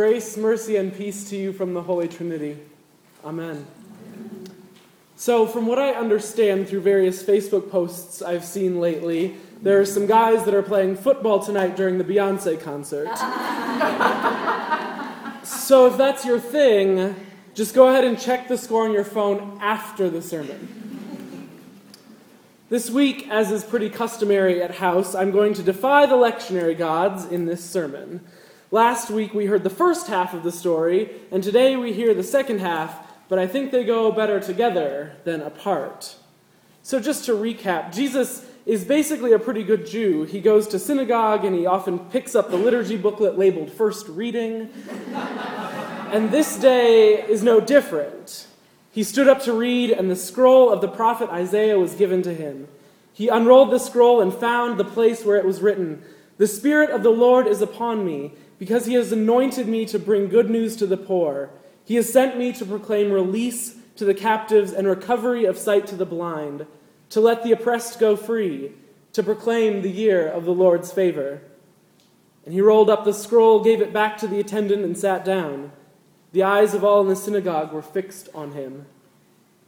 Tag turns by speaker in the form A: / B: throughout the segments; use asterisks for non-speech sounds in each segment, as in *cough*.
A: Grace, mercy, and peace to you from the Holy Trinity. Amen. So, from what I understand through various Facebook posts I've seen lately, there are some guys that are playing football tonight during the Beyonce concert. *laughs* so, if that's your thing, just go ahead and check the score on your phone after the sermon. This week, as is pretty customary at House, I'm going to defy the lectionary gods in this sermon. Last week we heard the first half of the story, and today we hear the second half, but I think they go better together than apart. So, just to recap, Jesus is basically a pretty good Jew. He goes to synagogue and he often picks up the liturgy booklet labeled First Reading. *laughs* and this day is no different. He stood up to read, and the scroll of the prophet Isaiah was given to him. He unrolled the scroll and found the place where it was written The Spirit of the Lord is upon me because he has anointed me to bring good news to the poor. He has sent me to proclaim release to the captives and recovery of sight to the blind, to let the oppressed go free, to proclaim the year of the Lord's favor. And he rolled up the scroll, gave it back to the attendant, and sat down. The eyes of all in the synagogue were fixed on him.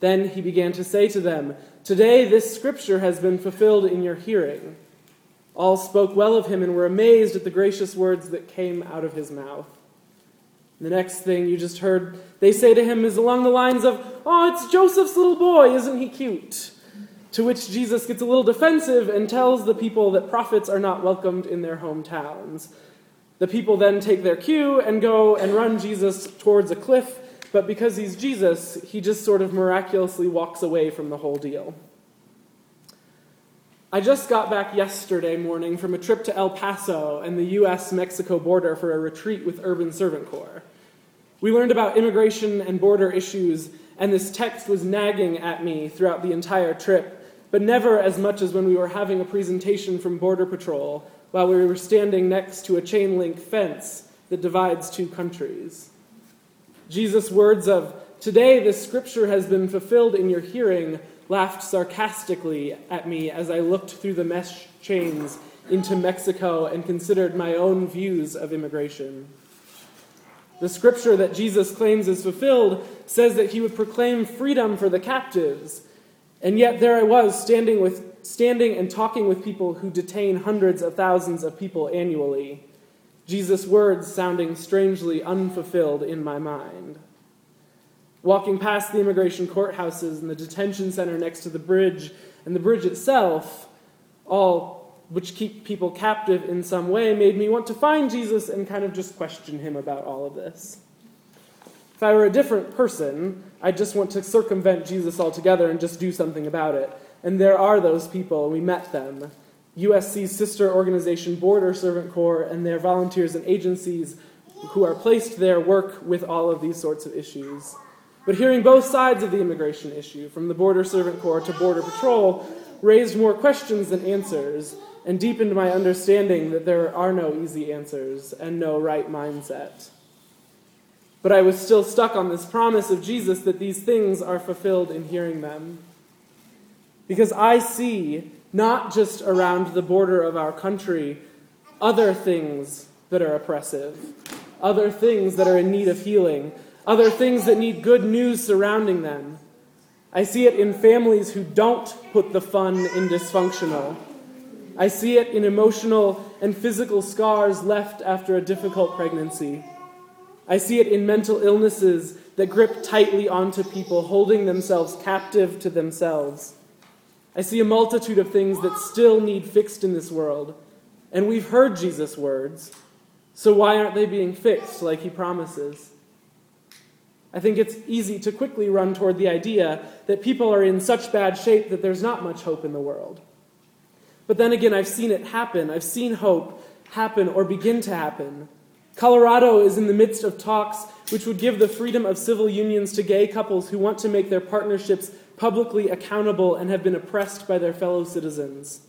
A: Then he began to say to them, Today this scripture has been fulfilled in your hearing. All spoke well of him and were amazed at the gracious words that came out of his mouth. The next thing you just heard they say to him is along the lines of, Oh, it's Joseph's little boy, isn't he cute? To which Jesus gets a little defensive and tells the people that prophets are not welcomed in their hometowns. The people then take their cue and go and run Jesus towards a cliff, but because he's Jesus, he just sort of miraculously walks away from the whole deal. I just got back yesterday morning from a trip to El Paso and the US Mexico border for a retreat with Urban Servant Corps. We learned about immigration and border issues, and this text was nagging at me throughout the entire trip, but never as much as when we were having a presentation from Border Patrol while we were standing next to a chain link fence that divides two countries. Jesus' words of, Today this scripture has been fulfilled in your hearing laughed sarcastically at me as I looked through the mesh chains into Mexico and considered my own views of immigration. The scripture that Jesus claims is fulfilled says that he would proclaim freedom for the captives. And yet there I was standing with standing and talking with people who detain hundreds of thousands of people annually. Jesus' words sounding strangely unfulfilled in my mind. Walking past the immigration courthouses and the detention center next to the bridge and the bridge itself, all which keep people captive in some way, made me want to find Jesus and kind of just question him about all of this. If I were a different person, I'd just want to circumvent Jesus altogether and just do something about it. And there are those people, we met them. USC's sister organization, Border Servant Corps, and their volunteers and agencies who are placed there work with all of these sorts of issues. But hearing both sides of the immigration issue, from the Border Servant Corps to Border Patrol, raised more questions than answers and deepened my understanding that there are no easy answers and no right mindset. But I was still stuck on this promise of Jesus that these things are fulfilled in hearing them. Because I see, not just around the border of our country, other things that are oppressive, other things that are in need of healing, other things that need good news surrounding them. I see it in families who don't put the fun in dysfunctional. I see it in emotional and physical scars left after a difficult pregnancy. I see it in mental illnesses that grip tightly onto people, holding themselves captive to themselves. I see a multitude of things that still need fixed in this world. And we've heard Jesus' words, so why aren't they being fixed like he promises? I think it's easy to quickly run toward the idea that people are in such bad shape that there's not much hope in the world. But then again, I've seen it happen. I've seen hope happen or begin to happen. Colorado is in the midst of talks which would give the freedom of civil unions to gay couples who want to make their partnerships publicly accountable and have been oppressed by their fellow citizens.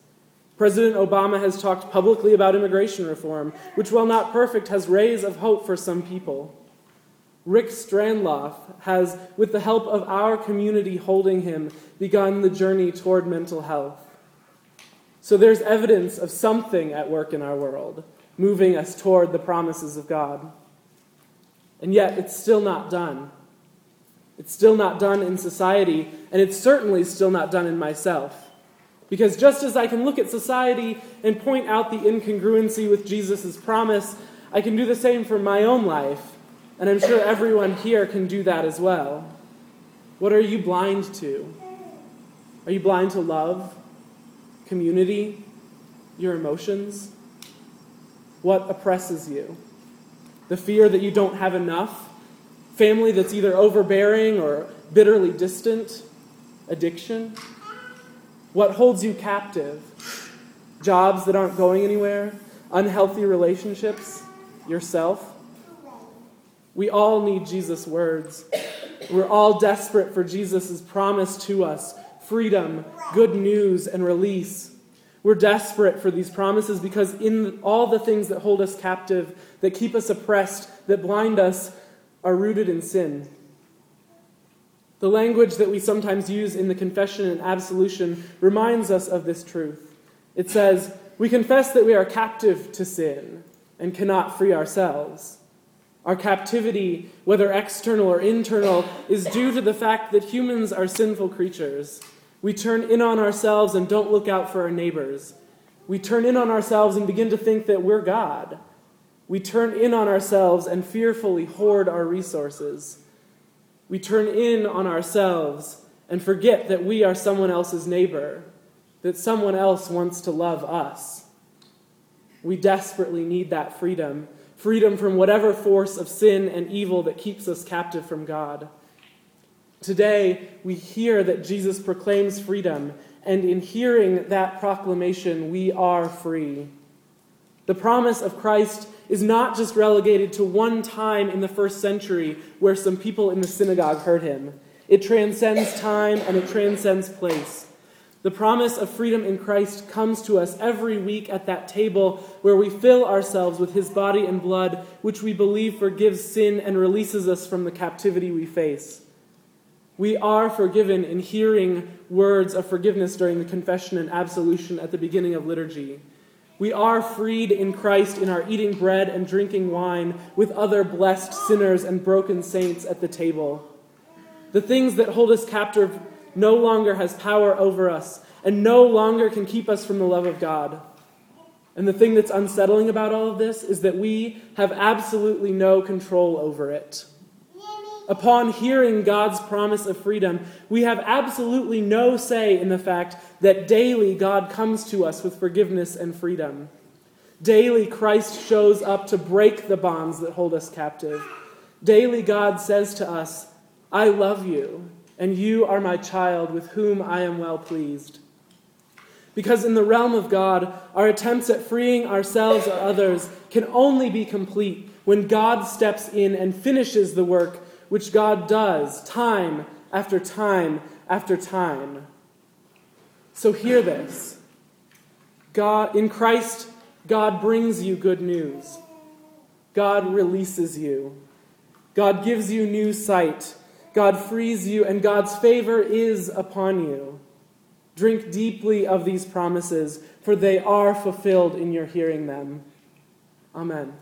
A: President Obama has talked publicly about immigration reform, which, while not perfect, has rays of hope for some people. Rick Strandlof has, with the help of our community holding him, begun the journey toward mental health. So there's evidence of something at work in our world, moving us toward the promises of God. And yet, it's still not done. It's still not done in society, and it's certainly still not done in myself. Because just as I can look at society and point out the incongruency with Jesus' promise, I can do the same for my own life, and I'm sure everyone here can do that as well. What are you blind to? Are you blind to love, community, your emotions? What oppresses you? The fear that you don't have enough? Family that's either overbearing or bitterly distant? Addiction? What holds you captive? Jobs that aren't going anywhere? Unhealthy relationships? Yourself? We all need Jesus' words. We're all desperate for Jesus' promise to us freedom, good news, and release. We're desperate for these promises because in all the things that hold us captive, that keep us oppressed, that blind us, are rooted in sin. The language that we sometimes use in the confession and absolution reminds us of this truth. It says, We confess that we are captive to sin and cannot free ourselves. Our captivity, whether external or internal, is due to the fact that humans are sinful creatures we turn in on ourselves and don't look out for our neighbors. We turn in on ourselves and begin to think that we're God. We turn in on ourselves and fearfully hoard our resources. We turn in on ourselves and forget that we are someone else's neighbor, that someone else wants to love us. We desperately need that freedom freedom from whatever force of sin and evil that keeps us captive from God. Today, we hear that Jesus proclaims freedom, and in hearing that proclamation, we are free. The promise of Christ is not just relegated to one time in the first century where some people in the synagogue heard him. It transcends time and it transcends place. The promise of freedom in Christ comes to us every week at that table where we fill ourselves with his body and blood, which we believe forgives sin and releases us from the captivity we face. We are forgiven in hearing words of forgiveness during the confession and absolution at the beginning of liturgy. We are freed in Christ in our eating bread and drinking wine with other blessed sinners and broken saints at the table. The things that hold us captive no longer has power over us and no longer can keep us from the love of God. And the thing that's unsettling about all of this is that we have absolutely no control over it upon hearing God's promise of freedom, we have absolutely no say in the fact that daily God comes to us with forgiveness and freedom. Daily, Christ shows up to break the bonds that hold us captive. Daily, God says to us, I love you, and you are my child with whom I am well pleased. Because in the realm of God, our attempts at freeing ourselves or others can only be complete when God steps in and finishes the work which God does time after time after time. So hear this. God in Christ God brings you good news. God releases you. God gives you new sight. God frees you and God's favor is upon you. Drink deeply of these promises, for they are fulfilled in your hearing them. Amen.